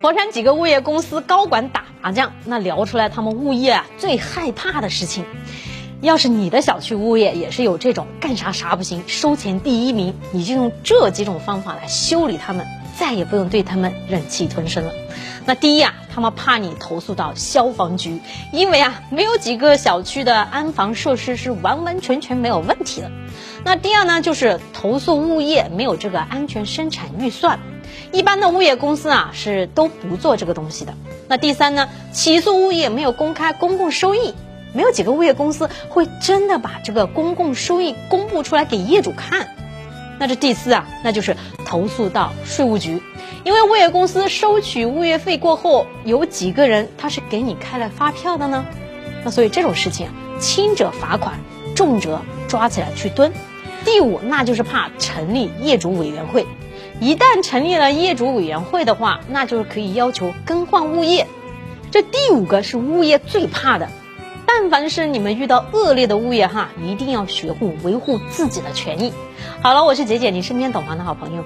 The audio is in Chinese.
佛山几个物业公司高管打麻将，那聊出来他们物业啊最害怕的事情。要是你的小区物业也是有这种干啥啥不行，收钱第一名，你就用这几种方法来修理他们，再也不用对他们忍气吞声了。那第一啊，他们怕你投诉到消防局，因为啊，没有几个小区的安防设施是完完全全没有问题的。那第二呢，就是投诉物业没有这个安全生产预算。一般的物业公司啊是都不做这个东西的。那第三呢，起诉物业没有公开公共收益，没有几个物业公司会真的把这个公共收益公布出来给业主看。那这第四啊，那就是投诉到税务局，因为物业公司收取物业费过后，有几个人他是给你开了发票的呢？那所以这种事情，轻者罚款，重者抓起来去蹲。第五，那就是怕成立业主委员会。一旦成立了业主委员会的话，那就是可以要求更换物业。这第五个是物业最怕的。但凡是你们遇到恶劣的物业哈，一定要学会维护自己的权益。好了，我是姐姐，你身边懂行的好朋友。